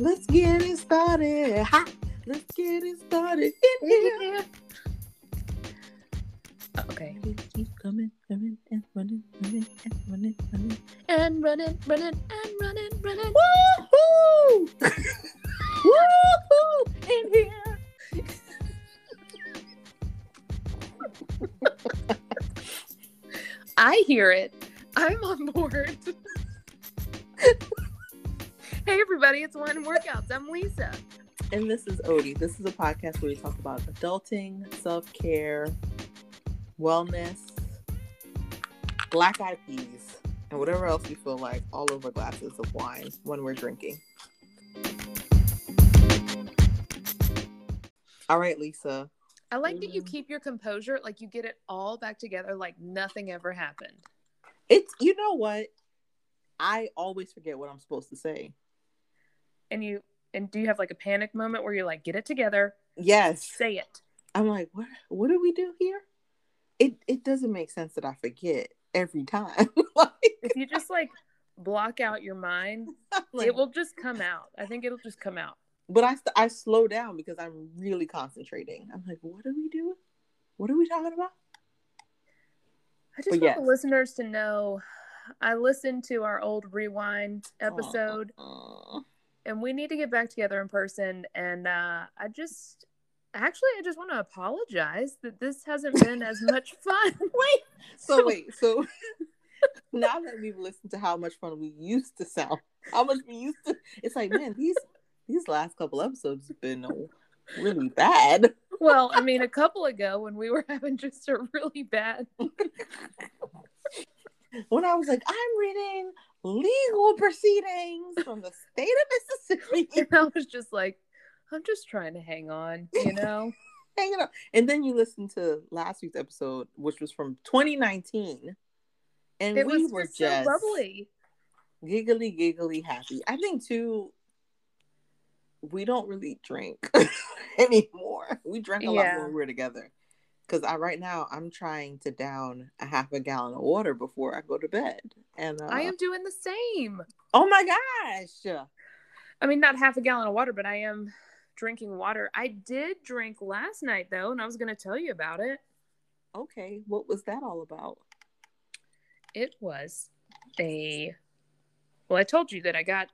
Let's get it started. Ha! Let's get it started in here. Oh, okay. Keep coming, coming, and running, running, and running, running. And running, running, and running, running. Woohoo! Woohoo! In here. I hear it. I'm on board. hey, everybody, it's One Workouts. I'm Lisa. And this is Odie. This is a podcast where we talk about adulting, self care, wellness, black eyed peas, and whatever else we feel like all over glasses of wine when we're drinking. All right, Lisa. I like that you Mm. keep your composure, like you get it all back together, like nothing ever happened. It's, you know what? I always forget what I'm supposed to say. And you, and do you have like a panic moment where you're like, get it together, Yes. say it? I'm like, what what do we do here? It it doesn't make sense that I forget every time. like, If you just like block out your mind, like- it will just come out. I think it'll just come out. but I I slow down because I'm really concentrating. I'm like, what are we doing? What are we talking about? I just But want yes. the listeners to know I listened to our old rewind episode Aw. And we need to get back together in person and uh I just actually I just want to apologize that this hasn't been as much fun. Wait. So wait. So now that we've listened to how much fun we used to sound, how much we used to, it's like, man, these these last couple episodes have been really bad. well, I mean a couple ago when we were having just a really bad when I was like, I'm reading legal proceedings from the state of Mississippi. and I was just like I'm just trying to hang on, you know. Hanging up. And then you listen to last week's episode, which was from 2019. And It we were just just so bubbly. giggly, giggly happy. I think, too, we don't really drink anymore. We drank a lot Yeah. more when we were together. Because I right now I'm trying to down a half a gallon of water before I go to bed. And uh, I am doing the same. oh my gosh. I mean, not half a gallon of water, but I am drinking water. I did drink last night though, and I was going to tell you about it. Okay, what was that all about? It was a well, I told you that I got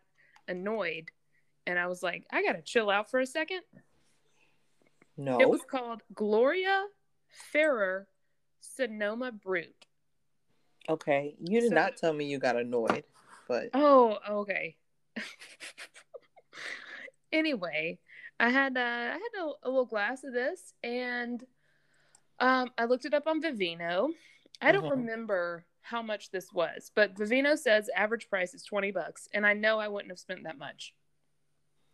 annoyed and I was like, I got to chill out for a second. No. It was called Gloria Ferrer Sonoma Brut. okay, you did So- not tell me you got annoyed, but Oh, okay. anyway, I had uh, I had a, a little glass of this, and um, I looked it up on Vivino. I don't Mhm. remember how much this was, but Vivino says average price is twenty bucks, and I know I wouldn't have spent that much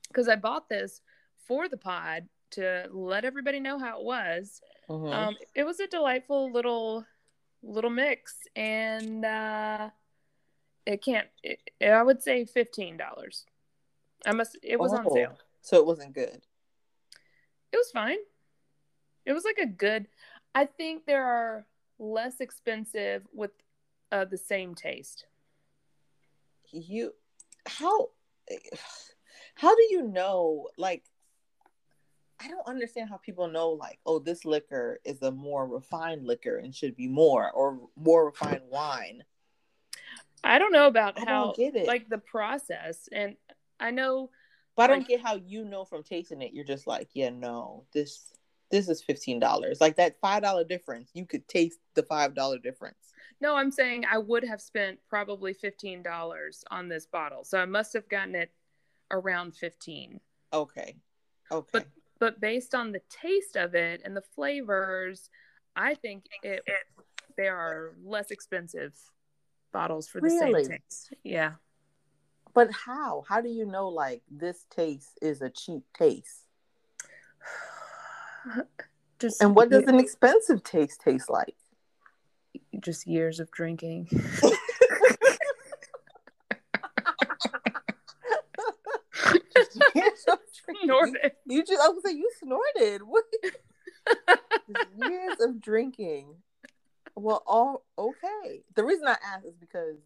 because I bought this for the pod to let everybody know how it was. Mhm. Um, it was a delightful little little mix, and uh, it can't. It, I would say fifteen dollars. I must. It was on Oh, sale. So it wasn't good. It was fine. It was like a good. I think there are less expensive with uh, the same taste. You how how do you know like I don't understand how people know like oh this liquor is a more refined liquor and should be more or more refined wine. I don't know about I how get it. like the process, and I know But I don't like- get how you know from tasting it you're just like yeah no this this is $15. Like that $5 difference, you could taste the $5 difference. No, I'm saying I would have spent probably fifteen dollars on this bottle, so I must have gotten it around fifteen. Okay. Okay. But but based on the taste of it and the flavors, I think it there are less expensive bottles for the Really? same taste. Yeah. But how? How do you know like this taste is a cheap taste? Just And what does an expensive taste taste like? just years of drinking. Snorted. You just I was say you snorted. What? Years of drinking. Well, all okay. The reason I asked is because,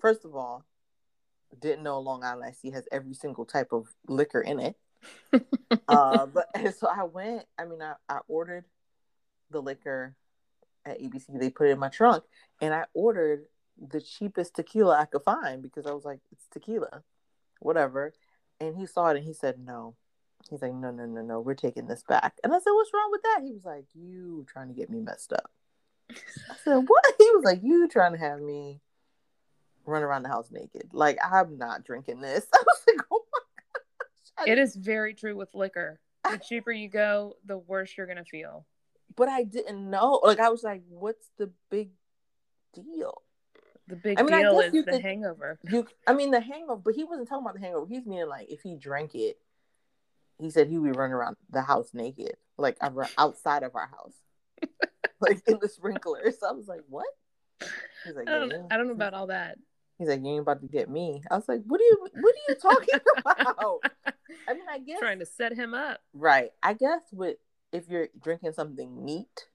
first of all, didn't know Long Island Tea has every single type of liquor in it. uh, but and so I went. I mean, I, I ordered the liquor at ABC. They put it in my trunk, and I ordered the cheapest tequila I could find because I was like, it's tequila, whatever. And he saw it and he said, no. He's like, no, no, no, no, we're taking this back. And I said, what's wrong with that? He was like, you trying to get me messed up. I said, what? He was like, you trying to have me run around the house naked. Like, I'm not drinking this. I was like, oh my gosh. It is very true with liquor. The cheaper you go, the worse you're gonna feel. But I didn't know. Like, I was like, what's the big deal? The big I mean, deal is the could- hangover. You, I mean, the hangover, but he wasn't talking about the hangover. He's meaning like if he drank it, he said he would run around the house naked, like outside of our house, like in the sprinkler. So I was like, what? He's like, I don't, "Yeah." I don't know about all that. He's like, you ain't about to get me. I was like, what are you, what are you talking about? I mean, I guess Trying to set him up. right. I guess with if you're drinking something neat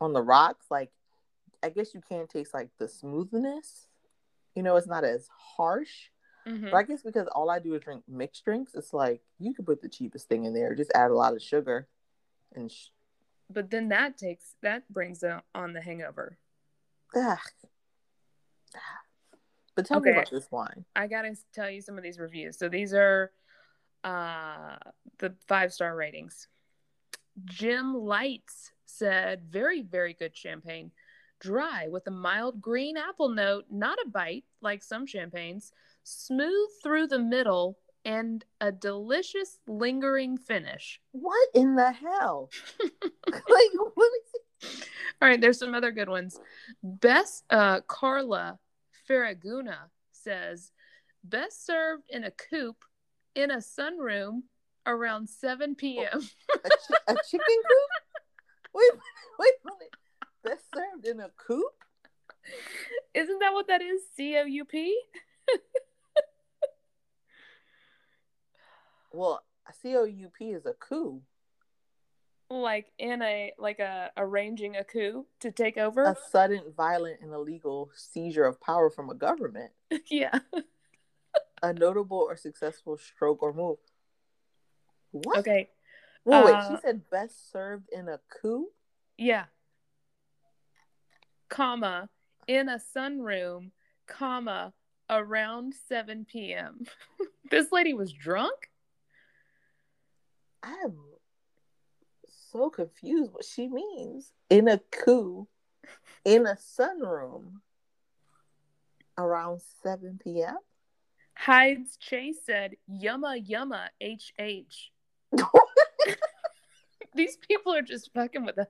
on the rocks, like I guess you can taste like the smoothness. You know, it's not as harsh. Mhm. But I guess because all I do is drink mixed drinks, it's like you could put the cheapest thing in there, just add a lot of sugar, and sh- But then that takes that brings on the hangover. ah. But tell me about this wine. I gotta tell you some of these reviews. So these are uh the five star ratings. Jim Lights said, very, very good champagne. Dry with a mild green apple note, not a bite like some champagnes, smooth through the middle, and a delicious lingering finish. What in the hell? like, what is All right, there's some other good ones. Best uh Carla Faraguna says best served in a coupe in a sunroom around 7 p.m. A, chi- a chicken coop? Wait, wait a minute. That's served in a coop? Isn't that what that is? C O U P? Well, COUP is a coup. Like in a like a arranging a coup to take over? A sudden, violent, and illegal seizure of power from a government. yeah. A notable or successful stroke or move. What? Okay. Wait, wait, Uh, she said best served in a coup? Yeah. Comma in a sunroom, comma around 7 p.m. this lady was drunk? I am so confused what she means. In a coup, in a sunroom, around 7 p.m.? Hides Chase said, Yumma Yumma HH. These people are just fucking with us.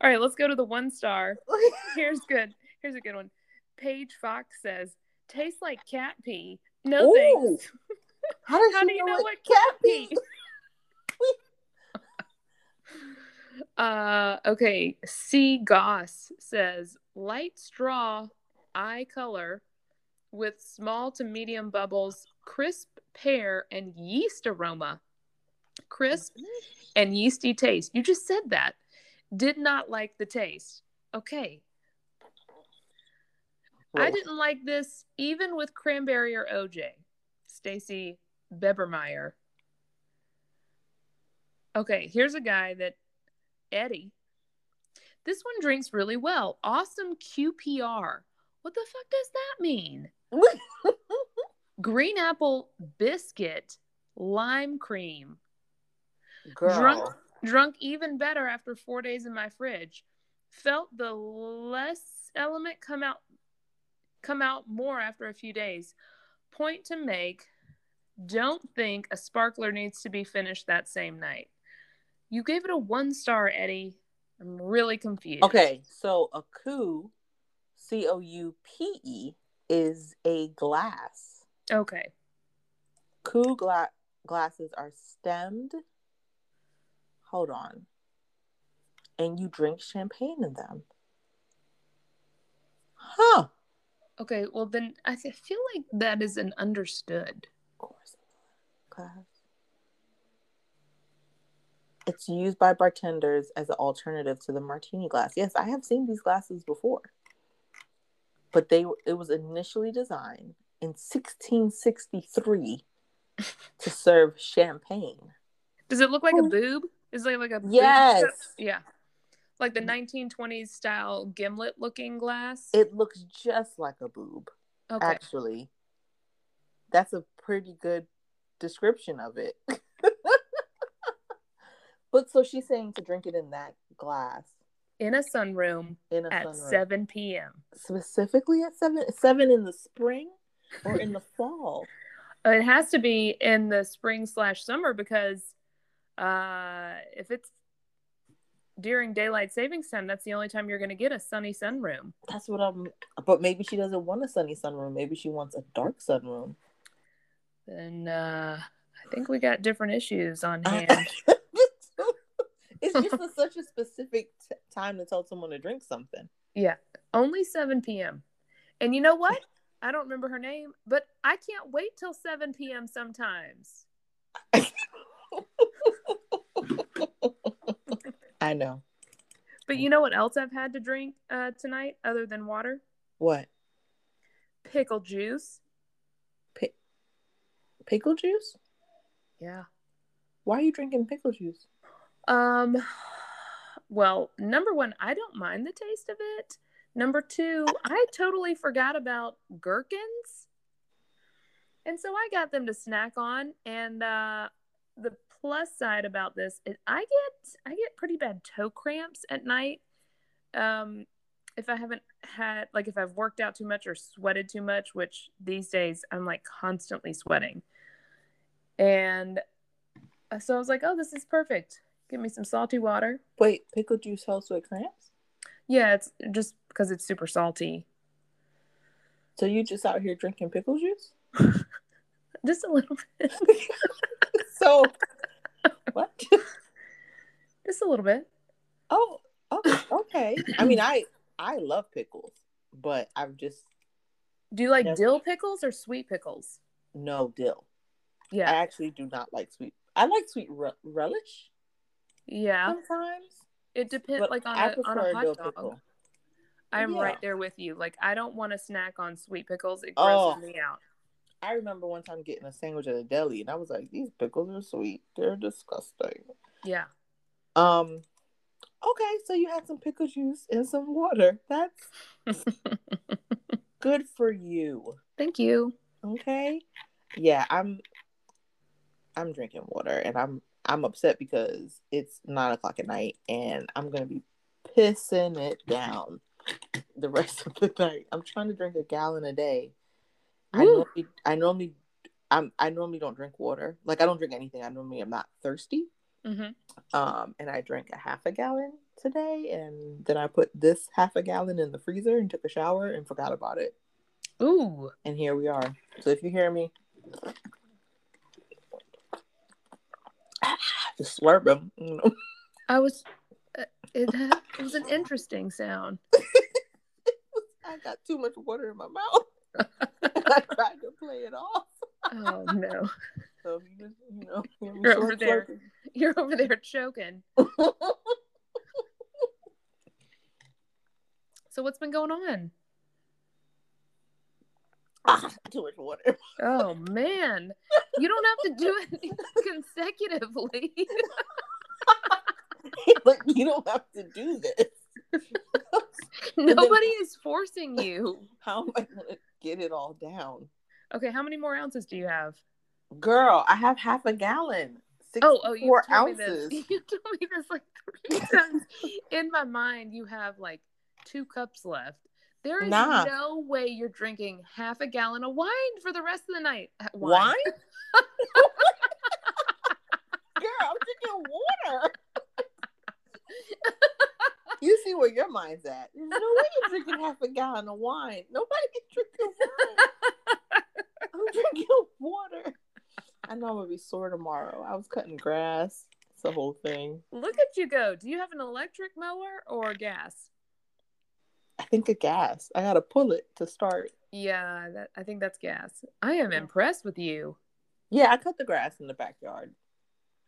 All right, let's go to the one star. Here's good. Here's a good one. Paige Fox says, tastes like cat pee. No Ooh, thanks. How, does How she do you know what what cat pee? pee? Uh, okay. C. Goss says light straw, eye color, with small to medium bubbles, crisp pear and yeast aroma, crisp and yeasty taste. You just said that. Did not like the taste. Okay. I didn't like this even with cranberry or OJ. Stacy Bebermeyer. Okay, here's a guy that Eddie. This one drinks really well. Awesome QPR. What the fuck does that mean? Green apple biscuit, lime cream. Girl. Drunk drunk even better after four days in my fridge. Felt the less element come out come out more after a few days. Point to make. Don't think a sparkler needs to be finished that same night. You gave it a one star, Eddie. I'm really confused. Okay, so a coup, C O U P E, is a glass. Okay. Coup gla- glasses are stemmed. Hold on. And you drink champagne in them. Huh. Okay. Well, then I th- feel like that is an understood. Of course. Glass. It's used by bartenders as an alternative to the martini glass. Yes, I have seen these glasses before. but they it was initially designed in 1663 to serve champagne. Does it look like a boob? Is it like a boob? Yes. Yeah. Like the 1920s style gimlet looking glass. It looks just like a boob, okay. actually. That's a pretty good description of it. but so she's saying to drink it in that glass In a sunroom in a at sunroom. 7 p.m. Specifically at seven seven in the spring or in the fall. Uh, It has to be in the spring slash summer because uh, if it's during daylight savings time, that's the only time you're going to get a sunny sunroom. That's what I'm but maybe she doesn't want a sunny sunroom. Maybe she wants a dark sunroom. And uh, I think we got different issues on hand. it's just a, such a specific t- time to tell someone to drink something. Yeah, only 7 p.m. And you know what? I don't remember her name, but I can't wait till 7 p.m. sometimes. I know. But you know what else I've had to drink uh, tonight other than water? What? Pickle juice. Pickle juice? Yeah. Why are you drinking pickle juice? Um, well, number one, I don't mind the taste of it. Number two, I totally forgot about gherkins. And so I got them to snack on. And uh, the plus side about this is I get I get pretty bad toe cramps at night. Um, if I haven't had like if I've worked out too much or sweated too much, which these days I'm like constantly sweating. And uh, so I was like, oh, this is perfect. Give me some salty water. Wait, pickle juice helps with cramps? Yeah, it's just because it's super salty. So you just out here drinking pickle juice? Just a little bit. so what? just a little bit. Oh, okay, okay. I mean, I I love pickles, but I've just Do you like Yes. dill pickles or sweet pickles? no dill. Yeah, I actually do not like sweet. I like sweet re- relish Yeah. sometimes, It depends but like on I a on a hot dill dog. pickle. I'm Yeah. right there with you. Like I don't want to snack on sweet pickles. It Oh. grosses me out. I remember one time getting a sandwich at a deli, and I was like, "These pickles are sweet. They're disgusting." Yeah. Um. Okay, so you had some pickle juice and some water. That's good for you. Thank you. Okay. Yeah, I'm. I'm drinking water, and I'm I'm upset because it's nine o'clock at night, and I'm gonna be pissing it down the rest of the night. I'm trying to drink a gallon a day. I normally, I normally, I'm I normally don't drink water. Like I don't drink anything. I normally am not thirsty. hmm Um, and I drank a half a gallon today, and then I put this half a gallon in the freezer and took a shower and forgot about it. Ooh. And here we are. So if you hear me, just slurp them. I was. uh, It, it was an interesting sound. I got too much water in my mouth. I tried to play it off. Oh no, So if you just, you know, hear me You're over there. slurping. you're over there choking. So what's been going on? ah, too much water. Oh man, you don't have to do it consecutively. but you don't have to do this. Nobody is forcing you. How am I gonna get it all down? Okay, how many more ounces do you have? Girl, I have half a gallon. Oh, oh, you told ounces. me this. You told me this like three times. In my mind, you have like two cups left. There is Nah. no way you're drinking half a gallon of wine for the rest of the night. Uh, Wine? Girl, I'm drinking water. You see where your mind's at. There's no way you're drinking half a gallon of wine. Nobody's drinking wine. I'm drinking water. I know I'm gonna be sore tomorrow. I was cutting grass. It's the whole thing. Look at you go. Do you have an electric mower or gas? I think a gas. I gotta pull it to start. Yeah, that, I think that's gas. I am impressed with you. Yeah, I cut the grass in the backyard.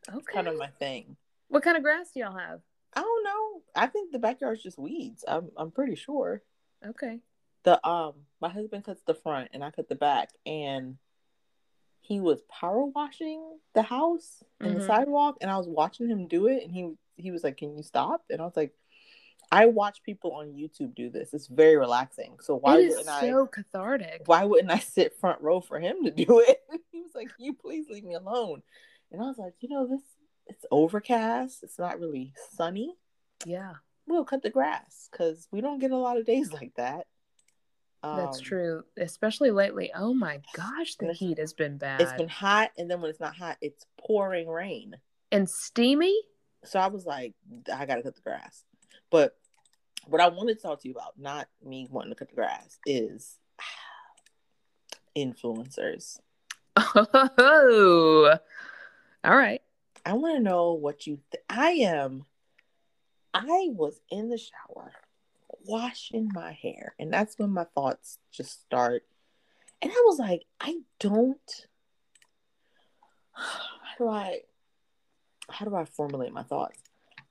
Okay. It's kind of my thing. What kind of grass do y'all have? I don't know. I think the backyard's just weeds. I'm I'm pretty sure. Okay. the um my husband cuts the front and I cut the back and he was power washing the house and the Mhm. sidewalk and I was watching him do it and he he was like, Can you stop? And I was like, I watch people on YouTube do this. It's very relaxing. So why it is wouldn't I so cathartic. why wouldn't I sit front row for him to do it? he was like, you please leave me alone? And I was like, you know, this it's overcast, it's not really sunny. Yeah, We'll cut the grass because we don't get a lot of days like that. that's Um, true. Especially lately. Oh my gosh, the heat has been bad. It's been hot, and then when it's not hot, it's pouring rain. and steamy. So I was like, I gotta cut the grass. But what I wanted to talk to you about, not me wanting to cut the grass, is influencers. Oh, all right. I want to know what you. Th- I am. I was in the shower washing my hair, and that's when my thoughts just start. And I was like, I don't. How do I? How do I formulate my thoughts?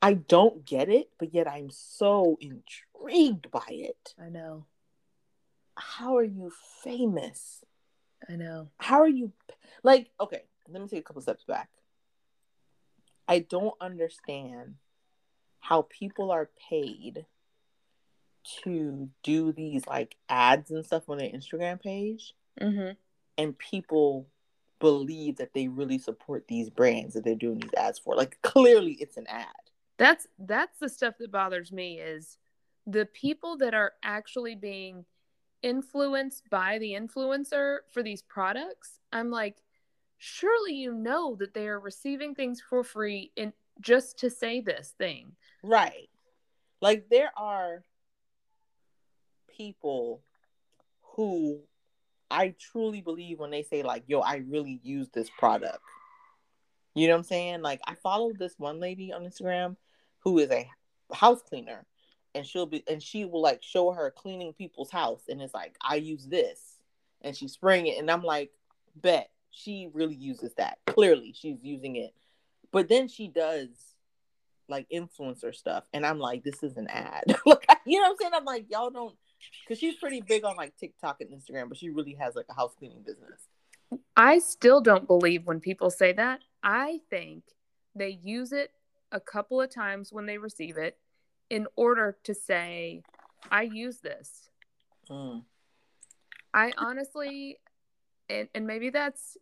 I don't get it, but yet I'm so intrigued by it. I know. How are you famous? I know. how are you like okay let me take a couple steps back i don't understand how people are paid to do these like ads and stuff on their instagram page Mm-hmm. and people believe that they really support these brands that they're doing these ads for like clearly it's an ad That's that's the stuff that bothers me is the people that are actually being influenced by the influencer for these products. I'm like, surely you know that they are receiving things for free and just to say this thing. right like there are people who I truly believe when they say like, "Yo, I really use this product." You know what I'm saying? Like, I follow this one lady on Instagram who is a house cleaner, and she'll be and she will like show her cleaning people's house, and it's like, "I use this," and she's spraying it, and I'm like, "Bet she really uses that. Clearly, she's using it." But then she does like influencer stuff, and I'm like, "This is an ad." like, you know what I'm saying? I'm like, "Y'all don't." Because she's pretty big on like TikTok and Instagram, but she really has like a house cleaning business. I still don't believe when people say that. I think they use it a couple of times when they receive it in order to say, I use this. Mm. I honestly, and, and maybe that's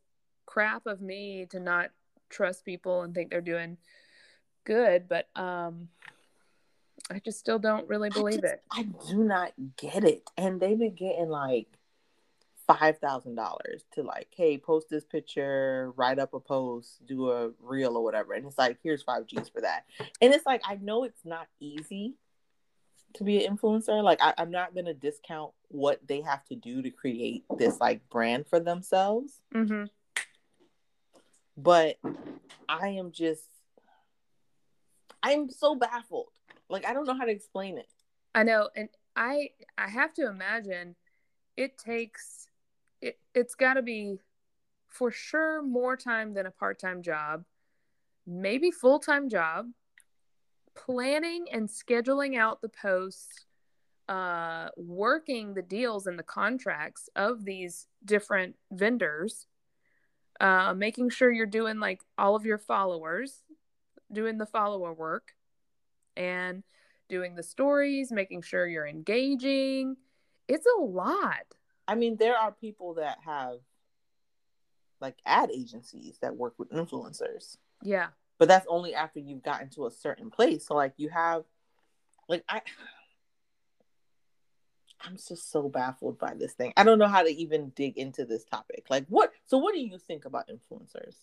crap of me to not trust people and think they're doing good, but um, I just still don't really believe just- it. I do not get it. And they've been getting like five thousand dollars to like, hey, post this picture, write up a post, do a reel or whatever. And it's like, here's five G's for that. And it's like, I know it's not easy to be an influencer. Like, I, I'm not gonna discount what they have to do to create this like brand for themselves. hmm But I am just I'm so baffled. Like I don't know how to explain it. I know, and I I have to imagine it takes it. It's got to be for sure more time than a part time job, maybe full time job. Planning and scheduling out the posts, uh, working the deals and the contracts of these different vendors, uh, making sure you're doing like all of your followers, doing the follower work, and doing the stories, making sure you're engaging. It's a lot. I mean, there are people that have like ad agencies that work with influencers, Yeah. But that's only after you've gotten to a certain place. So like you have like I I'm just so baffled by this thing. I don't know how to even dig into this topic. Like what so what do you think about influencers?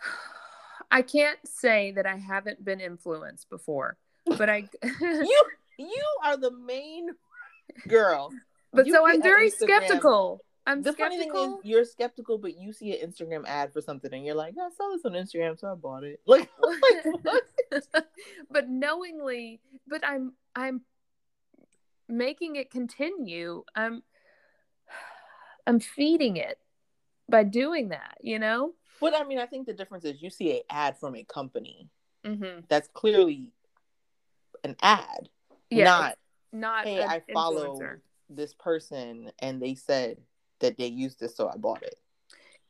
I can't say that I haven't been influenced before, but I You you are the main girl. but You so I'm very Instagram- skeptical. I'm the funny thing is you're skeptical, but you see an Instagram ad for something and you're like, I saw this on Instagram, so I bought it. Like, like what? but knowingly, but I'm I'm making it continue. I'm I'm feeding it by doing that, you know? But I mean, I think the difference is you see an ad from a company Mm-hmm. that's clearly an ad, Yeah, not not hey, I follow influencer. this person and they said that they used this, so I bought it.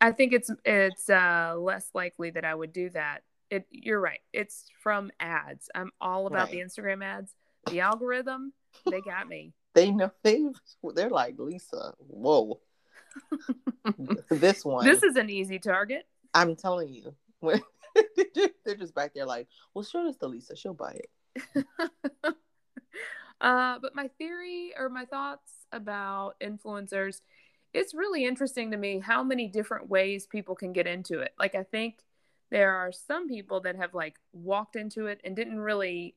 I think it's it's uh, less likely that I would do that. It you're right. It's from ads. I'm all about right. the Instagram ads. The algorithm, they got me. they know they they're like Lisa. Whoa, this one. This is an easy target. I'm telling you. they're just back there like, well, show this to Lisa. She'll buy it. uh, but my theory or my thoughts about influencers it's really interesting to me how many different ways people can get into it. Like I think there are some people that have like walked into it and didn't really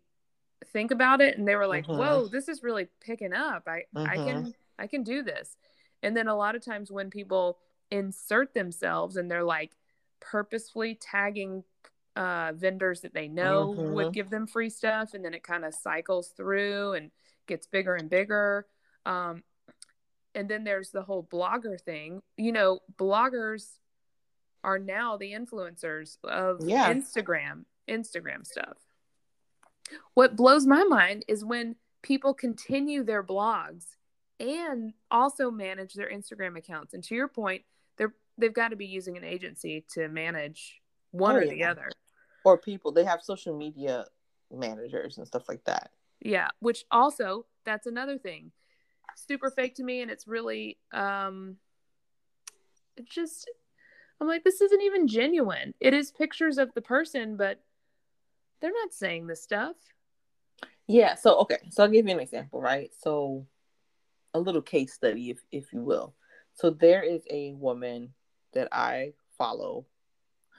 think about it and they were like, mm-hmm. "Whoa, this is really picking up. I mm-hmm. I can I can do this." And then a lot of times when people insert themselves and they're like purposefully tagging uh, vendors that they know mm-hmm. would give them free stuff and then it kind of cycles through and gets bigger and bigger um, and then there's the whole blogger thing. You know, bloggers are now the influencers of yeah. Instagram, Instagram stuff. What blows my mind is when people continue their blogs and also manage their Instagram accounts. And to your point, they're they've got to be using an agency to manage one oh, or yeah. the other. Or people, they have social media managers and stuff like that. Yeah, which also that's another thing super fake to me and it's really um it's just I'm like this isn't even genuine. It is pictures of the person but they're not saying this stuff. Yeah, so okay, so I'll give you an example, right? So a little case study if if you will. So there is a woman that I follow.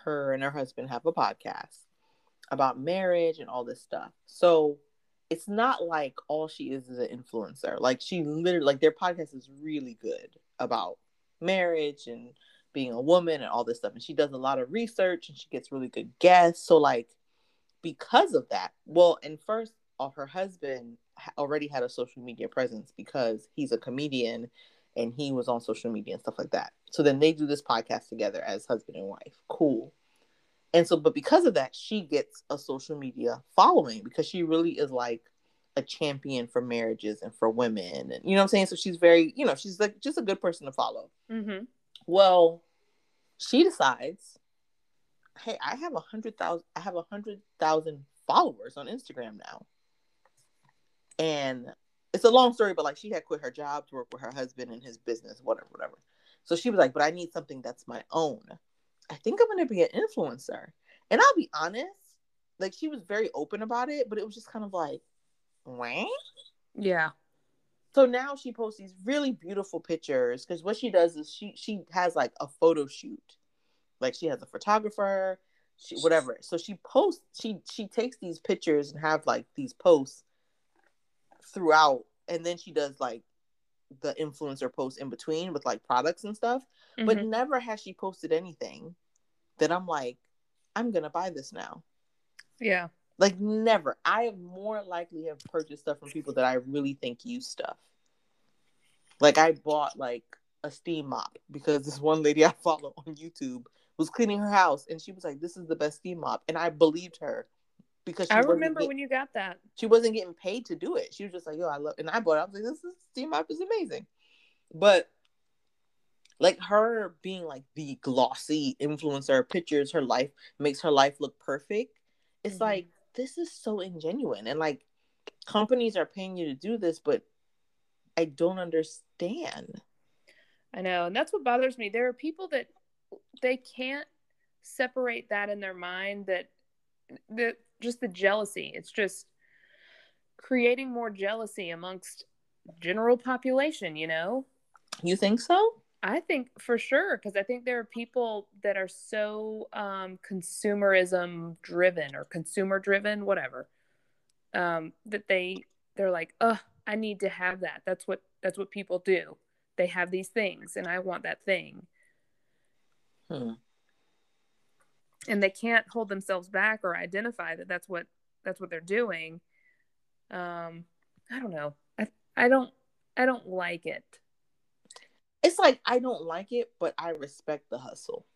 Her and her husband have a podcast about marriage and all this stuff. So it's not like all she is is an influencer. Like she literally like their podcast is really good about marriage and being a woman and all this stuff. And she does a lot of research and she gets really good guests. So like because of that, well, and first off, her husband already had a social media presence because he's a comedian and he was on social media and stuff like that. So then they do this podcast together as husband and wife. Cool. And so, but because of that, she gets a social media following because she really is like a champion for marriages and for women. And you know what I'm saying? So she's very, you know, she's like just a good person to follow. Mm-hmm. Well, she decides, hey, I have a hundred thousand, I have a hundred thousand followers on Instagram now. And it's a long story, but like she had quit her job to work with her husband and his business, whatever, whatever. So she was like, but I need something that's my own. I think I'm going to be an influencer. And I'll be honest, like she was very open about it, but it was just kind of like, what? Yeah. So now she posts these really beautiful pictures because what she does is she she has like a photo shoot, like she has a photographer, she whatever. So she posts she she takes these pictures and have like these posts throughout, and then she does like the influencer posts in between with like products and stuff. Mm-hmm. But never has she posted anything that I'm like, I'm gonna buy this now. Yeah. Like never. I have more likely have purchased stuff from people that I really think use stuff. Like I bought like a steam mop because this one lady I follow on YouTube was cleaning her house and she was like, This is the best steam mop. And I believed her because I remember when you got that. She wasn't getting paid to do it. She was just like, Yo, I love and I bought it. I was like, This is, steam mop is amazing. But like her being like the glossy influencer pictures her life makes her life look perfect it's mm-hmm. like this is so ingenuine and like companies are paying you to do this but i don't understand i know and that's what bothers me there are people that they can't separate that in their mind that the just the jealousy it's just creating more jealousy amongst general population you know you think so I think for sure because I think there are people that are so um, consumerism driven or consumer driven, whatever, um, that they they're like, oh, I need to have that. That's what that's what people do. They have these things, and I want that thing. Hmm. And they can't hold themselves back or identify that that's what that's what they're doing. Um, I don't know. I I don't I don't like it it's like I don't like it, but I respect the hustle.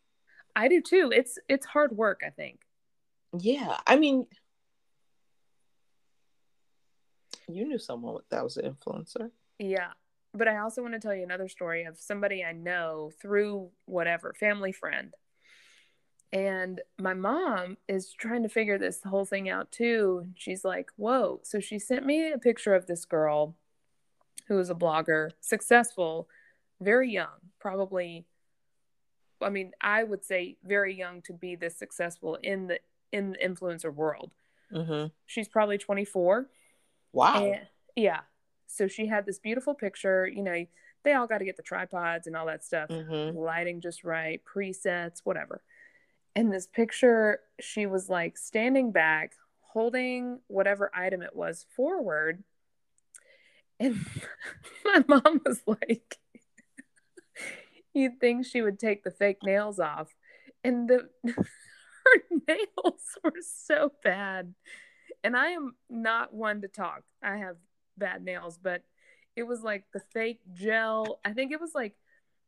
I do too. It's it's hard work, I think. Yeah. I mean you knew someone that was an influencer. Yeah. but I also want to tell you another story of somebody I know through whatever family friend. And my mom is trying to figure this whole thing out too. She's like, Whoa. So she sent me a picture of this girl who is a blogger, successful, very young, probably I mean, I would say very young to be this successful in the in the influencer world. Mm-hmm. She's probably 24. Wow. And, yeah. So she had this beautiful picture. You know, they all got to get the tripods and all that stuff, Mm-hmm. lighting just right, presets, whatever. And this picture, she was like standing back, holding whatever item it was forward. And my mom was like, you'd think she would take the fake nails off. And the her nails were so bad. And I am not one to talk. I have bad nails, but it was like the fake gel. I think it was like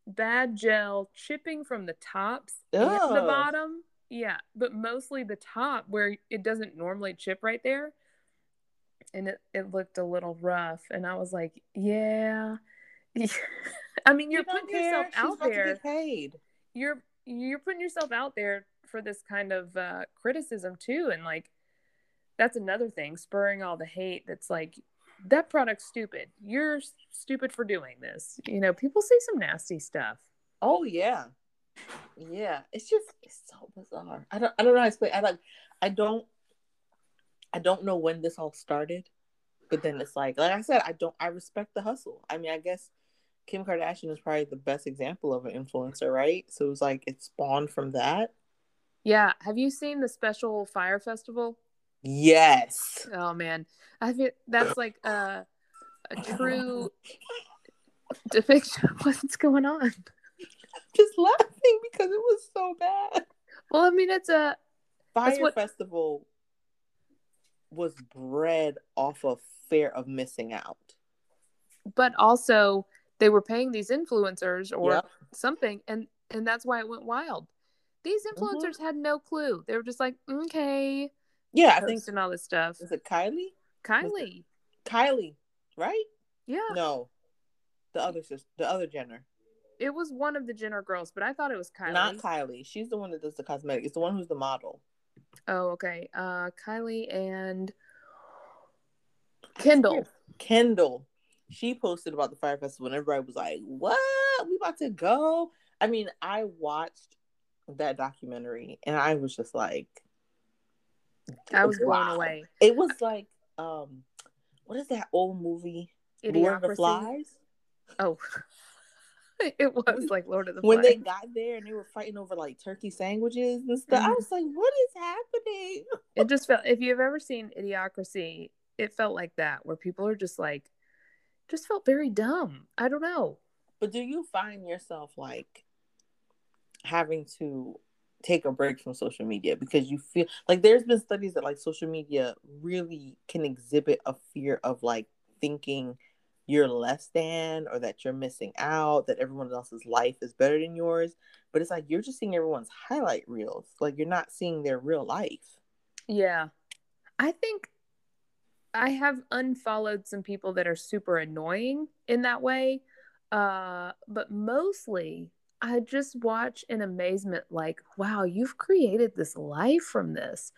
bad gel chipping from the tops and the bottom. Yeah, but mostly the top where it doesn't normally chip right there. And it, it looked a little rough. And I was like, yeah. I mean, you're You putting yourself. She's out there paid. you're you're putting yourself out there for this kind of uh, criticism too and like that's another thing spurring all the hate that's like that product's stupid you're stupid for doing this you know people say some nasty stuff Oh yeah, yeah. It's just it's so bizarre. I don't I don't know how to explain. I like I don't I don't know when this all started, but then it's like like I said, I don't I respect the hustle. I mean, I guess Kim Kardashian is probably the best example of an influencer, right? So it was like it spawned from that. yeah have you seen the special Fyre festival Yes. oh man i think that's like a, a true depiction of what's going on Just laughing because it was so bad. well i mean it's a Fyre what- Festival was bred off of fear of missing out. but also they were paying these influencers or Yep. something and and that's why it went wild these Mm-hmm. influencers had no clue they were just like okay Yeah, I think posting all this stuff is it Kylie? kylie Kylie, right? yeah No, the other sister, the other Jenner, it was one of the jenner girls but i thought it was kylie not Kylie. She's the one that does the cosmetic. It's the one who's the model. oh okay uh kylie and kendall Kendall. She posted about the Fyre festival, and everybody was like, "What? We about to go?" I mean, I watched that documentary, and I was just like, i was blown away It was like, um, what is that old movie? Lord of the Flies. oh it was like lord of the Flies. When they got there and they were fighting over like turkey sandwiches and stuff, I Mhm. was like, "What is happening?" it just felt if you've ever seen idiocracy it felt like that where people are just like just felt very dumb i don't know But do you find yourself like having to take a break from social media because you feel like there's been studies that like social media really can exhibit a fear of like thinking you're less than or that you're missing out, that everyone else's life is better than yours. But it's like you're just seeing everyone's highlight reels. Like you're not seeing their real life. Yeah. I think I have unfollowed some people that are super annoying in that way. Uh, but mostly I just watch in amazement, like, wow, you've created this life from this.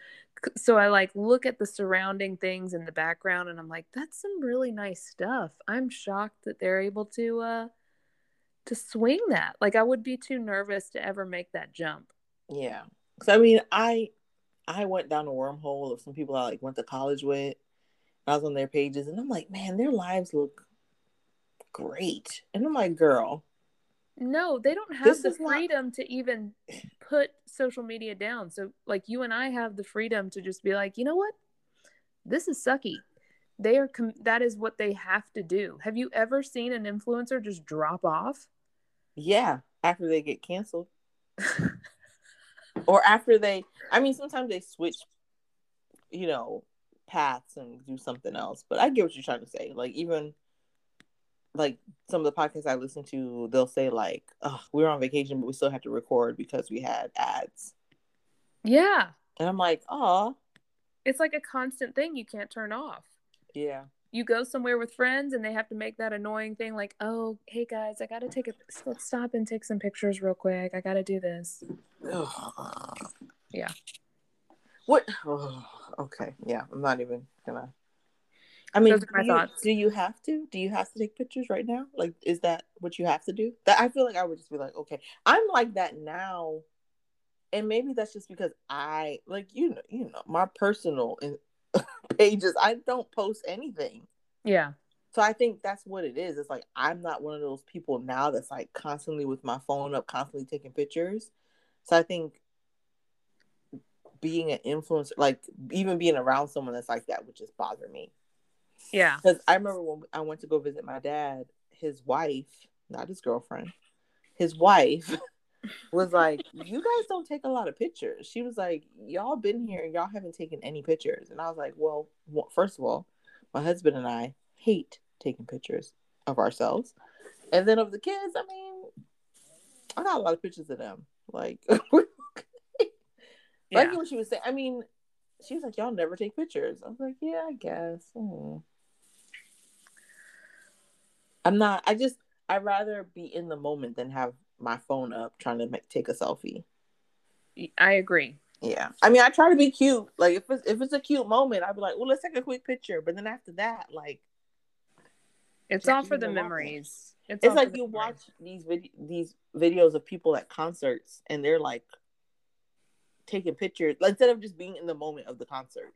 So I like look at the surrounding things in the background and I'm like, that's some really nice stuff. I'm shocked that they're able to uh to swing that. Like I would be too nervous to ever make that jump. Yeah. So I mean, I I went down a wormhole of some people I like went to college with. I was on their pages and I'm like, man, their lives look great. And I'm like, girl, No, they don't have This the is not- freedom to even put social media down. So, like, you and I have the freedom to just be like, you know what? This is sucky. They are, com- that is what they have to do. Have you ever seen an influencer just drop off? yeah, after they get canceled. or after they I mean sometimes they switch, you know, paths and do something else. But I get what you're trying to say. Like even like some of the podcasts I listen to, they'll say like, "Oh, we were on vacation, but we still have to record because we had ads." yeah. And I'm like, "Oh, It's like a constant thing you can't turn off. yeah." you go somewhere with friends and they have to make that annoying thing like, oh, hey guys, I got to take a let's stop and take some pictures real quick. I got to do this. Yeah. What? Oh, okay. Yeah, I'm not even gonna. I mean, Those are my do you, do you have to? Do you have to take pictures right now? Like, is that what you have to do? That I feel like I would just be like, okay, I'm like that now, and maybe that's just because I like you know, you know, my personal in- pages. I don't post anything, Yeah. so I think that's what it is. It's like I'm not one of those people now that's like constantly with my phone up, constantly taking pictures. So I think being an influencer, like even being around someone that's like that, would just bother me. Yeah. Because I remember when I went to go visit my dad, his wife, not his girlfriend, his wife was like, You guys don't take a lot of pictures. She was like, Y'all been here and y'all haven't taken any pictures. And I was like, Well, first of all, my husband and I hate taking pictures of ourselves. And then of the kids, I mean, I got a lot of pictures of them. Like, Yeah. like what she was saying. I mean, she was like, "Y'all never take pictures." I was like, "Yeah, I guess." Hmm. I'm not. I just. I'd rather be in the moment than have my phone up trying to make, take a selfie. I agree. Yeah, I mean, I try to be cute. Like if it's if it's a cute moment, I'd be like, "Well, let's take a quick picture." But then after that, like, It's all for the memories. It's, it's like you memories. watch these vid- these videos of people at concerts, and they're like taking pictures like, instead of just being in the moment of the concert.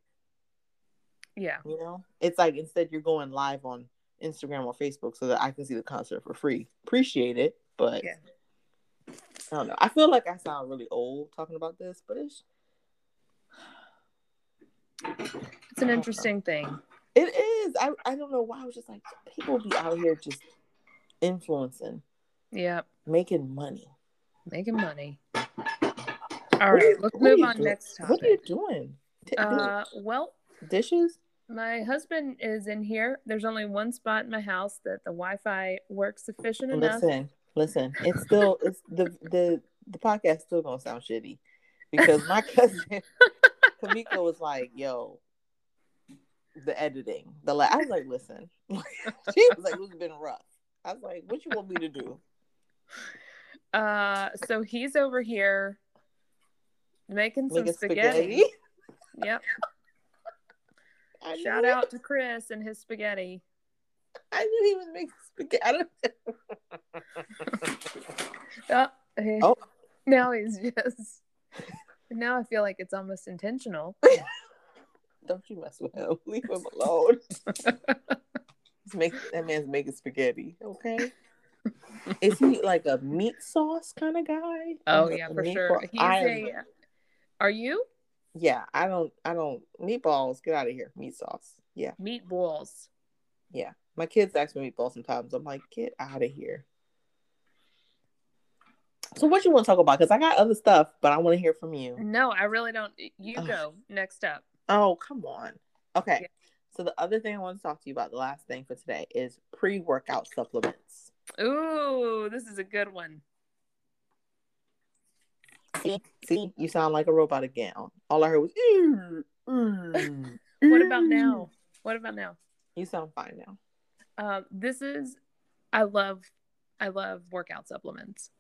Yeah. You know, it's like instead you're going live on Instagram or Facebook so that I can see the concert for free. Appreciate it, but Yeah. I don't know. I feel like I sound really old talking about this, but it's It's an interesting thing. it is. I I don't know why I was just like people be out here just influencing, Yeah. making money. Making money. All right. Let's move on doing? next topic. What are you doing? Uh, well, dishes? my husband is in here. There's only one spot in my house that the Wi-Fi works sufficient enough. Listen, listen. It's still it's the the the podcast still gonna sound shitty because my cousin Kamiko was like, "Yo, the editing, the la-. I was like, listen, she was like, it's been rough. I was like, what you want me to do? Uh, so he's over here making some spaghetti. spaghetti? Yep. I Shout it. out to Chris and his spaghetti. I knew he was making spaghetti. I don't... Uh, eh, Oh. Now he's just. Now I feel like it's almost intentional. don't you mess with him. Leave him alone. He's making that man's making spaghetti. Okay. Is he like a meat sauce kind of guy? Oh yeah, for sure. He's I- a. Are you Yeah, I don't. I don't. Meatballs. Get out of here. Meat sauce. Yeah, meatballs? yeah. My kids ask me meatballs sometimes. I'm like, get out of here. So what you want to talk about? Because I got other stuff, but I want to hear from you. No, I really don't. You Ugh. go next up. Oh, come on. Okay. Yeah. So the other thing I want to talk to you about, the last thing for today, is pre-workout supplements. Ooh, this is a good one. See, see, you sound like a robot again. All I heard was. "Mm, mm, What about mm." now? What about now? You sound fine now. Um, this is. I love. I love workout supplements.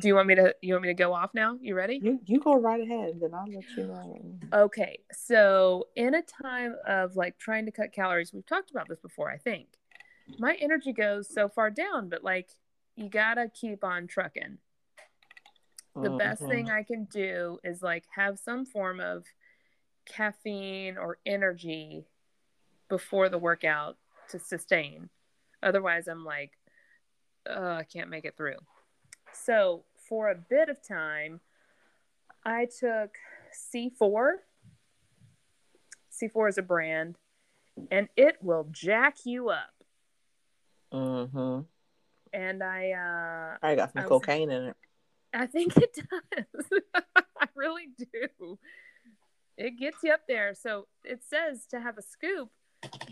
Do you want me to? You want me to go off now? You ready? You you go right ahead, and then I'll let you know. Okay, so in a time of like trying to cut calories, we've talked about this before, I think. My energy goes so far down, but like you gotta keep on trucking. The best Mhm. thing I can do is like have some form of caffeine or energy before the workout to sustain. Otherwise, I'm like, uh, I can't make it through. So, for a bit of time, I took C4. C4 is a brand, and it will jack you up. Mm-hmm. And I, uh, I got some I was- cocaine in it. I think it does. I really do. It gets you up there. So it says to have a scoop,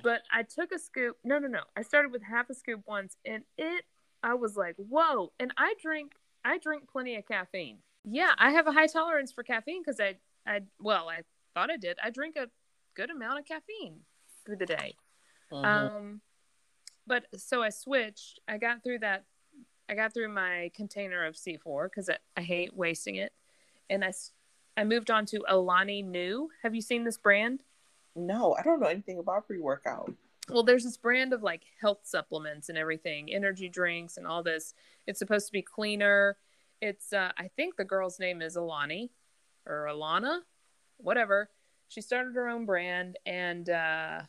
but I took a scoop. No, no, no. I started with half a scoop once, and it. I was like, whoa! And I drink. I drink plenty of caffeine. Yeah, I have a high tolerance for caffeine because I, I, well, I thought I did. I drink a good amount of caffeine. through the day. Mhm. Um, but so I switched. I got through that. I got through my container of C4 because I, I hate wasting it, and I, I moved on to Alani Nu. Have you seen this brand? no, I don't know anything about pre workout. Well, there's this brand of like health supplements and everything, energy drinks and all this. It's supposed to be cleaner. It's uh, I think the girl's name is Alani or Alana, whatever. She started her own brand and uh,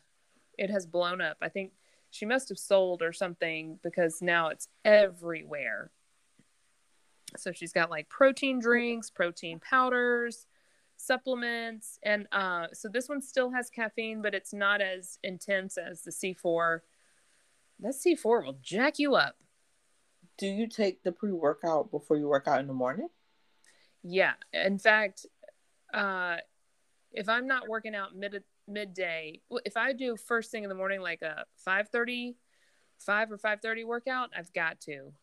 it has blown up. I think she must have sold or something because now it's everywhere. So she's got like protein drinks, protein powders, supplements, and uh, so this one still has caffeine, but it's not as intense as the C4. That C4 will jack you up. Do you take the pre workout before you work out in the morning? Yeah. In fact, uh, if I'm not working out mid midday, well, if I do first thing in the morning, like a 5:30, 5 or 5:30 workout, I've got to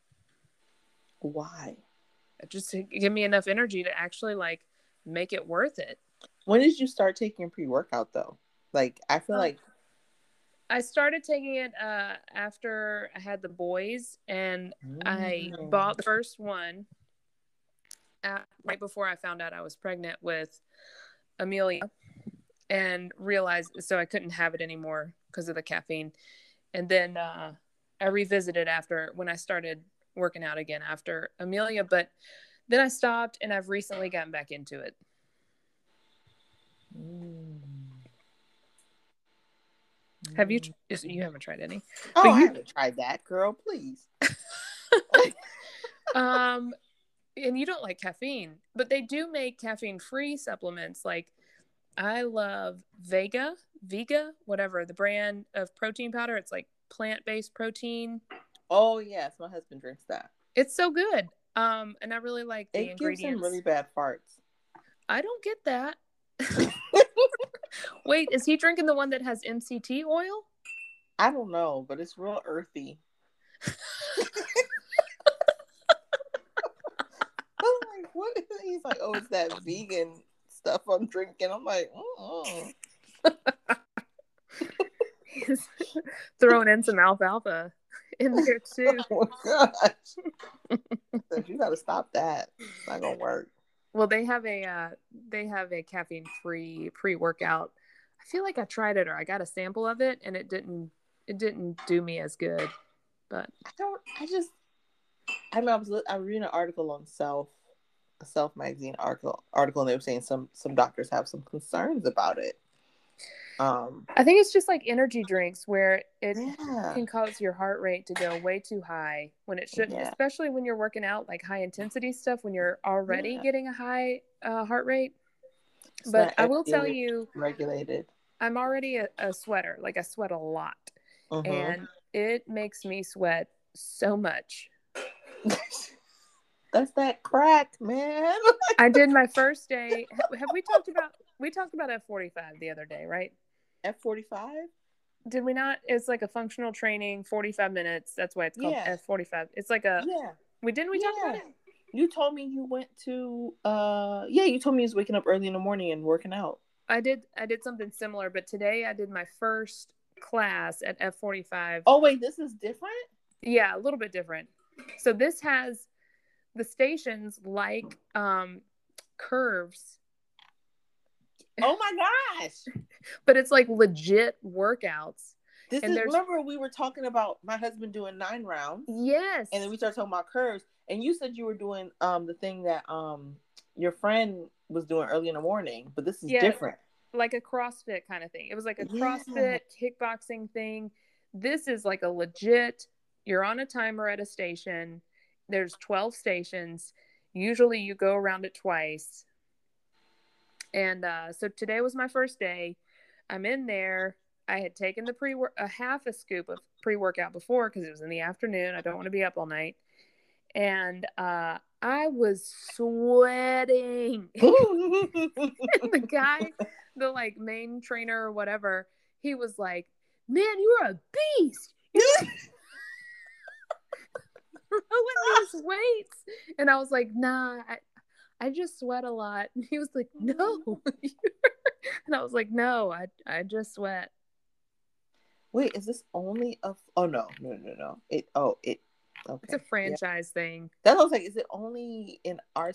Why? just to give me enough energy to actually like make it worth it. When did you start taking pre workout though? Like I feel like I started taking it uh, after I had the boys, and I Mm. bought the first one at, right before I found out I was pregnant with Amelia and realized so I couldn't have it anymore because of the caffeine. And then uh, I revisited after when I started working out again after Amelia, but then I stopped and I've recently gotten back into it. Mm. Have you? You haven't tried any? Oh, but I you- haven't tried that, girl. Please. um and you don't like caffeine but they do make caffeine free supplements like i love vega vega whatever the brand of protein powder it's like plant-based protein Oh yes, my husband drinks that. it's so good um and i really like the It gives ingredients him really bad farts. i don't get that wait is he drinking the one that has mct oil I don't know, but it's real earthy. I'm like, what? is it? He's like, oh, it's that vegan stuff I'm drinking. I'm like, he's throwing in some alfalfa in there too oh gosh. You got to stop that. It's not gonna work. Well, they have a uh, they have a caffeine free pre workout. I feel like I tried it or I got a sample of it and it didn't it didn't do me as good. But I don't. I just. I mean, I was I was reading an article on Self, Self magazine article article, and they were saying some some doctors have some concerns about it. Um. I think it's just like energy drinks where it Yeah. can cause your heart rate to go way too high when it shouldn't, Yeah. especially when you're working out like high intensity stuff when you're already Yeah. getting a high uh, heart rate. It's But I will tell you, regulated. I'm already a, a sweater. Like I sweat a lot, Mhm. and it makes me sweat so much. That's that crack, man. I did my first day. Have, we talked about? We talked about F forty five the other day, right? F forty five. Did we not? It's like a functional training, forty five minutes. That's why it's called Yeah. F forty five. It's like a. Yeah. We didn't we talk about it? You told me you went to. uh Yeah, you told me you was waking up early in the morning and working out. I did. I did something similar, but today I did my first class at F forty five. Oh wait, this is different. Yeah, a little bit different. So this has the stations like um curves, Oh my gosh. but it's like legit workouts. This And is remember we were talking about my husband doing nine rounds Yes. and then we started talking about curves and you said you were doing um the thing that um your friend was doing early in the morning, but this is Yeah. different. like a CrossFit kind of thing. It was like a Yeah. CrossFit kickboxing thing. This is like a legit, you're on a timer at a station. There's 12 stations. Usually you go around it twice. And uh, so today was my first day. I'm in there. I had taken the pre a half a scoop of pre workout before because it was in the afternoon. I don't want to be up all night. And uh, I was sweating. the guy, the like main trainer or whatever, he was like, "Man, you're a beast." Throwing these weights, and I was like, "Nah, I, I just sweat a lot." And he was like, "No," and I was like, "No, I, I just sweat." Wait, is this only a? Oh no, no, no, no. It. Oh, it. Okay. It's a franchise thing. That was like, is it only in our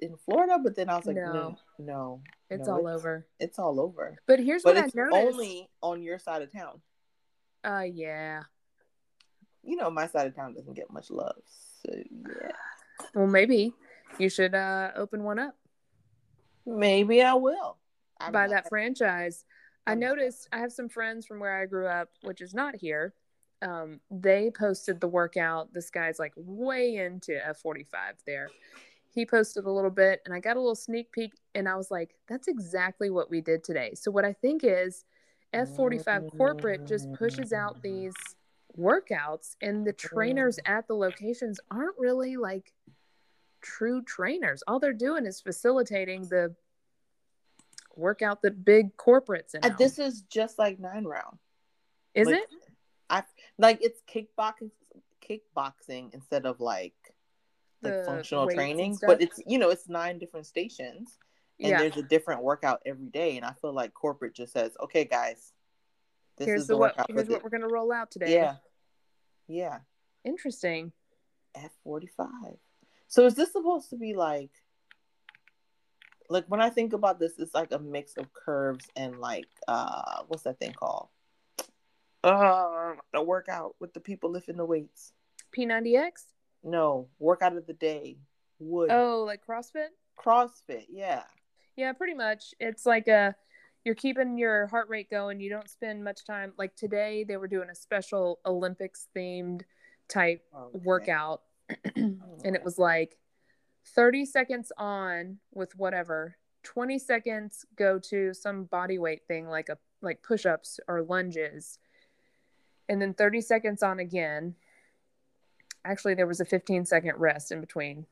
in Florida? But then I was like, no, No. no, It's no, all over. It's all over. But here's But what I it's noticed. only on your side of town. Uh, yeah. You know, my side of town doesn't get much love. So yeah, Well, maybe you should uh open one up. maybe I will. I'm by that franchise. I noticed I have some friends from where I grew up, which is not here. Um, they posted the workout. This guy's like way into F45 there. He posted a little bit and I got a little sneak peek and I was like, that's exactly what we did today. So, what I think is F45 corporate just pushes out these workouts and the trainers at the locations aren't really like true trainers. All they're doing is facilitating the workout that big corporates and this is just like nine round. is like, it? I like it's kickboxing, kickboxing instead of like like The functional training. But it's you know it's nine different stations and Yeah. there's a different workout every day. And I feel like corporate just says, okay, guys, this Here's is the the what here's what it." we're gonna roll out today. Yeah, yeah. Interesting. F forty five. So is this supposed to be like like when I think about this, it's like a mix of curves and like uh what's that thing called? Uh a workout with the people lifting the weights. P90X? No, workout of the day. WOD. Oh, like CrossFit? CrossFit, yeah. Yeah, pretty much. It's like a you're keeping your heart rate going. You don't spend much time. Like today, they were doing a special Olympics themed type Okay. workout, oh, and it was like 30 seconds on with whatever, 20 seconds go to some body weight thing like a like push ups or lunges, and then 30 seconds on again. Actually, there was a 15 second rest in between.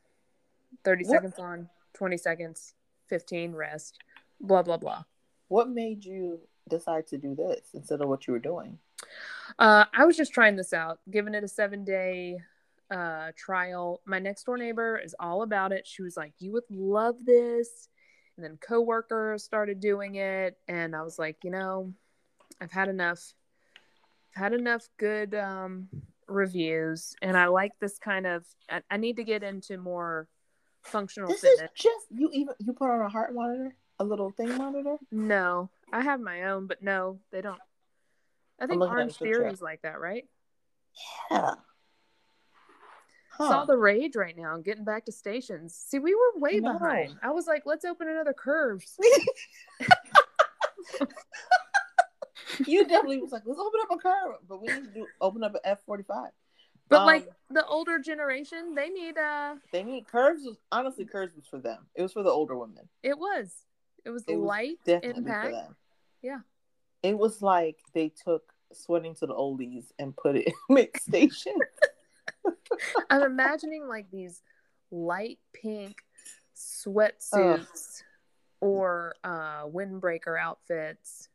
30 What- seconds on, 20 seconds, 15 rest, blah, blah, blah. What made you decide to do this instead of what you were doing? Uh, I was just trying this out, giving it a seven day uh, trial. My next door neighbor is all about it. She was like, You would love this. And then coworkers started doing it. And I was like, You know, I've had enough. I've had enough good um, reviews. And I like this kind of, I, I need to get into more functional This is fitness. just you even you put on a heart monitor, a little thing monitor. No, I have my own, but no, they don't. I think Orange the picture. Theory's like that, right? Yeah. It's all the rage right now, getting back to stations. See, we were way know. behind. I was like, let's open another curves. you definitely was like, let's open up a curve, but we need to do open up an F forty five. But Um, like the older generation, they need uh They need curves. Was, honestly, curves was for them. It was for the older women. it was. It was It light impact. Yeah. It was like they took sweating to the oldies and put it in mid station. I'm imagining like these light pink sweatsuits or uh windbreaker outfits.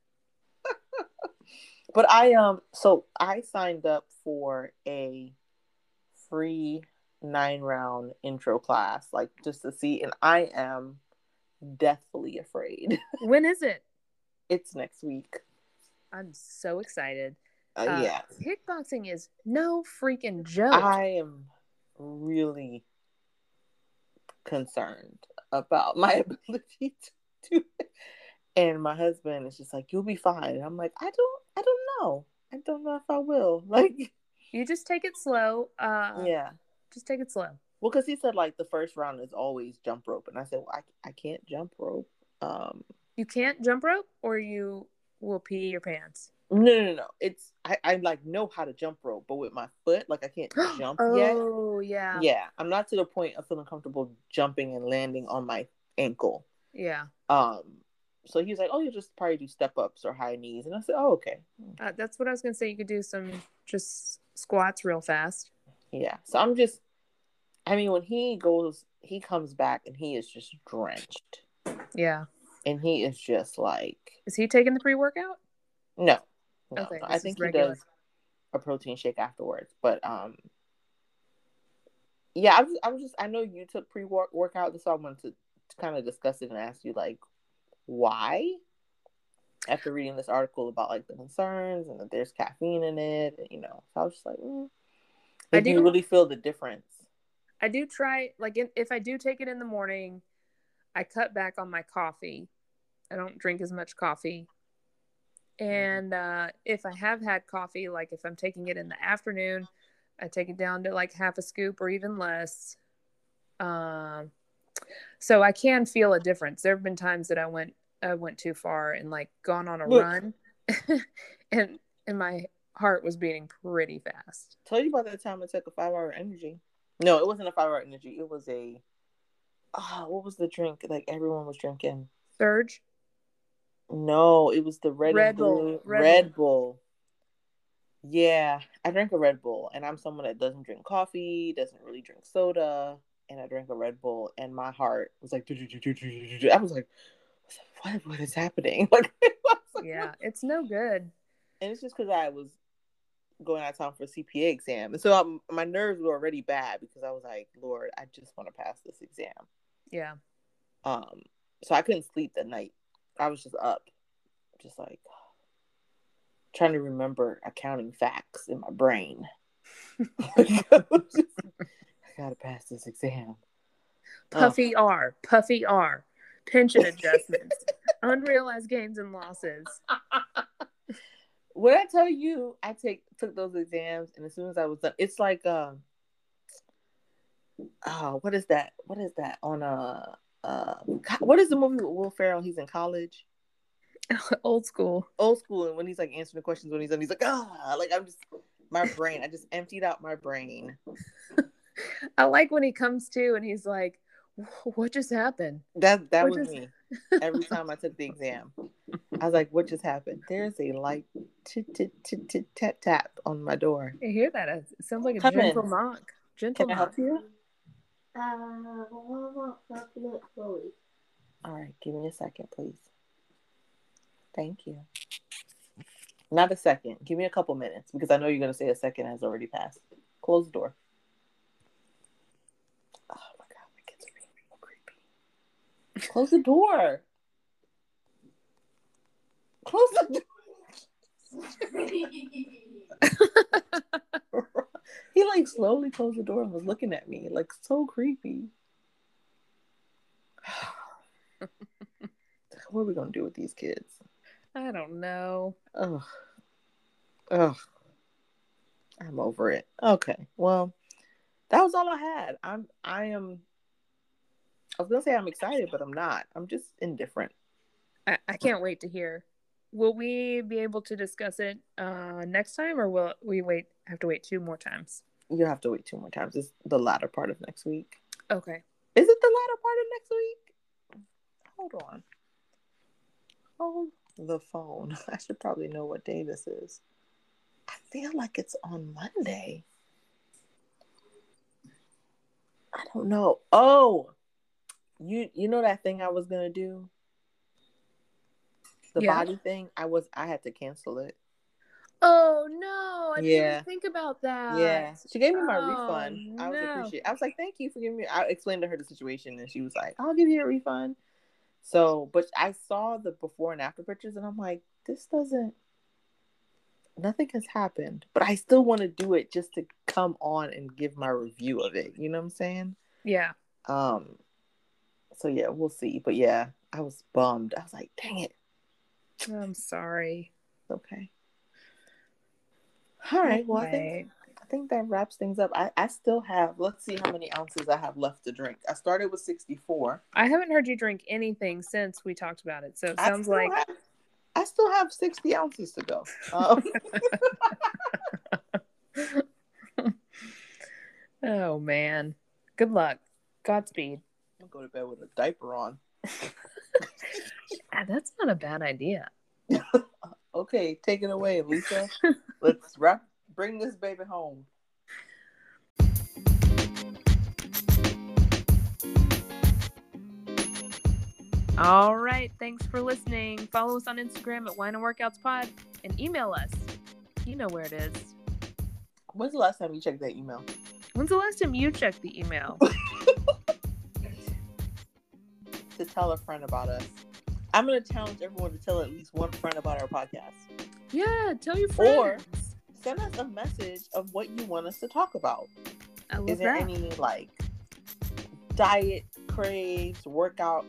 but I um so I signed up for a free nine round intro class, like just to see, and I am deathly afraid. When is it? it's next week. I'm so excited. Uh, Uh, yeah. Kickboxing is no freaking joke. I am really concerned about my ability to do it. And my husband is just like, "You'll be fine." And I'm like, "I don't, I don't know. I don't know if I will." Like, You just take it slow. Uh, yeah. Just take it slow. Well, because he said like the first round is always jump rope, and I said, "Well, I, I can't jump rope." Um, You can't jump rope, or you will pee your pants. no, no, no. It's I, I like know how to jump rope, but with my foot, like I can't jump yet. Oh yeah. Yeah, I'm not to the point of feeling comfortable jumping and landing on my ankle. Yeah. Um, so he was like, "Oh, you just probably do step ups or high knees," and I said, "Oh, okay, Uh, that's what I was gonna say. You could do some just squats real fast. yeah." So I'm just, I mean, when he goes, he comes back and he is just drenched, Yeah. and he is just like, Is he taking the pre workout? no, no, Okay, no. I think he does a protein shake afterwards, but um, yeah, I was, I was just, I know you took pre workout, so I wanted to, to kind of discuss it and ask you like, why? after reading this article about like the concerns and that there's caffeine in it, and, you know, so I was just like, mm. I Like, do do- you really feel the difference? I do try like if I do take it in the morning, I cut back on my coffee. I don't drink as much coffee. And uh, if I have had coffee, like if I'm taking it in the afternoon, I take it down to like half a scoop or even less. Um, so I can feel a difference. There have been times that I went I went too far and like gone on a Look. run, and and my heart was beating pretty fast. Told you about that time I took a five hour energy. No, it wasn't a five hour energy. It was a ah, what was the drink like everyone was drinking? Surge. No, it was the red, Red Bull, Red Red, Bull. Yeah, I drank a Red Bull, and I'm someone that doesn't drink coffee, doesn't really drink soda, and I drank a Red Bull, and my heart was like, I was like, what, what is happening? Like, like, Yeah, it's no good. and it's just because I was going out of town for a CPA exam, and so I'm, my nerves were already bad because I was like, Lord, I just want to pass this exam. Yeah. Um, so I couldn't sleep that night. I was just up, just like trying to remember accounting facts in my brain. I gotta pass this exam. Oh. Puffy R, Puffy R, pension adjustments, unrealized gains and losses. When I tell you, I take took those exams, and as soon as I was done, it's like um, oh, what is that? What is that on a uh, co- what is the movie with Will Ferrell? He's in college. Old school. old school and when he's like answering the questions when he's done he's like ah like i'm just my brain i just emptied out my brain I like when he comes to and he's like, "What just happened?" that that What was is- me every time i took the exam i was like what just happened? There's a light tit tit tit tit tap tap on my door. You hear that? It sounds like a Come in. gentle knock. Gentle can i help you Uh, well, chocolate Chloe. all right give me a second please. Thank you. Not a second. Give me a couple minutes because i know you're going to say a second has already passed. Close the door. Oh my god my kids are being real creepy. Close the door close the door he like slowly closed the door and was looking at me like so creepy what are we gonna do with these kids I don't know. Ugh. Ugh. I'm over it. Okay. Well, that was all I had. I'm I am I was gonna say I'm excited, but I'm not. I'm just indifferent. I, I can't wait to hear. Will we be able to discuss it uh, next time, or will we wait? Have to wait two more times? You have to wait two more times. It's the latter part of next week. Okay. Is it the latter part of next week? Hold on. Hold the phone. I should probably know what day this is. I feel like it's on Monday. I don't know. Oh, you you know that thing I was gonna do, the Yeah. body thing. I was I had to cancel it. Oh no! I didn't Yeah. think about that. Yeah, she gave me my Oh, refund. I was no. appreciate. I was like, "Thank you for giving me." I explained to her the situation, and she was like, "I'll give you a refund." So, but I saw the before and after pictures, and I'm like, "This doesn't. Nothing has happened, but I still want to do it just to come on and give my review of it. You know what I'm saying? Yeah. Um. So yeah, we'll see. But yeah, I was bummed. I was like, "Dang it." I'm sorry. Okay. All right. Well, I think I think that wraps things up. I, I still have, let's see how many ounces I have left to drink. I started with 64. I haven't heard you drink anything since we talked about it, so it I sounds like have, I still have 60 ounces to go. Um, oh man. Good luck. Godspeed. I'm going go to bed with a diaper on. Ah, that's not a bad idea. Okay, take it away, Lisa. let's wrap, bring this baby home. All right. Thanks for listening. Follow us on Instagram at Wine and Workouts Pod and email us. You know where it is. When's the last time you checked that email? When's the last time you checked the email? To tell a friend about us. I'm gonna challenge everyone to tell at least one friend about our podcast. Yeah, tell your friends. Or send us a message of what you want us to talk about. I love Is there that. any like diet craves, workout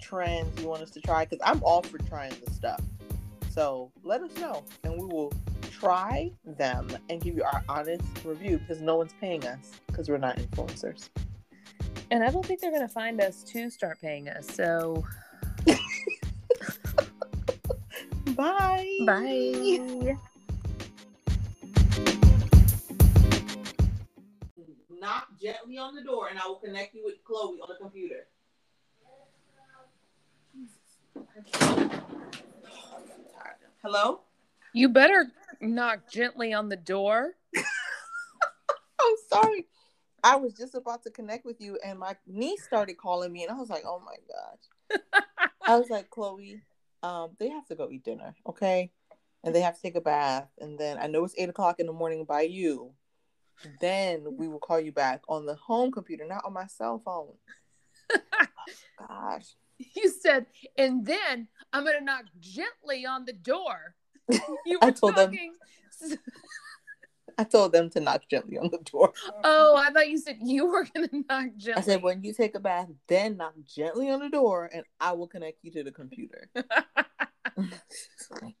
trends you want us to try? Because I'm all for trying this stuff. So let us know, and we will try them and give you our honest review because no one's paying us because we're not influencers. and I don't think they're gonna find us to start paying us. So Bye. bye. Knock gently on the door, and I will connect you with Chloe on the computer. Hello. You better knock gently on the door. I'm sorry. I was just about to connect with you, and my niece started calling me, and I was like, "Oh my gosh!" I was like, "Chloe, um, they have to go eat dinner, okay? And they have to take a bath, and then I know it's eight o'clock in the morning by you. Then we will call you back on the home computer, not on my cell phone. Gosh, You said, and then I'm gonna knock gently on the door. You I were told them- talking. I told them to knock gently on the door. Oh, I thought you said you were gonna knock gently. I said, when you take a bath, then knock gently on the door, and I will connect you to the computer.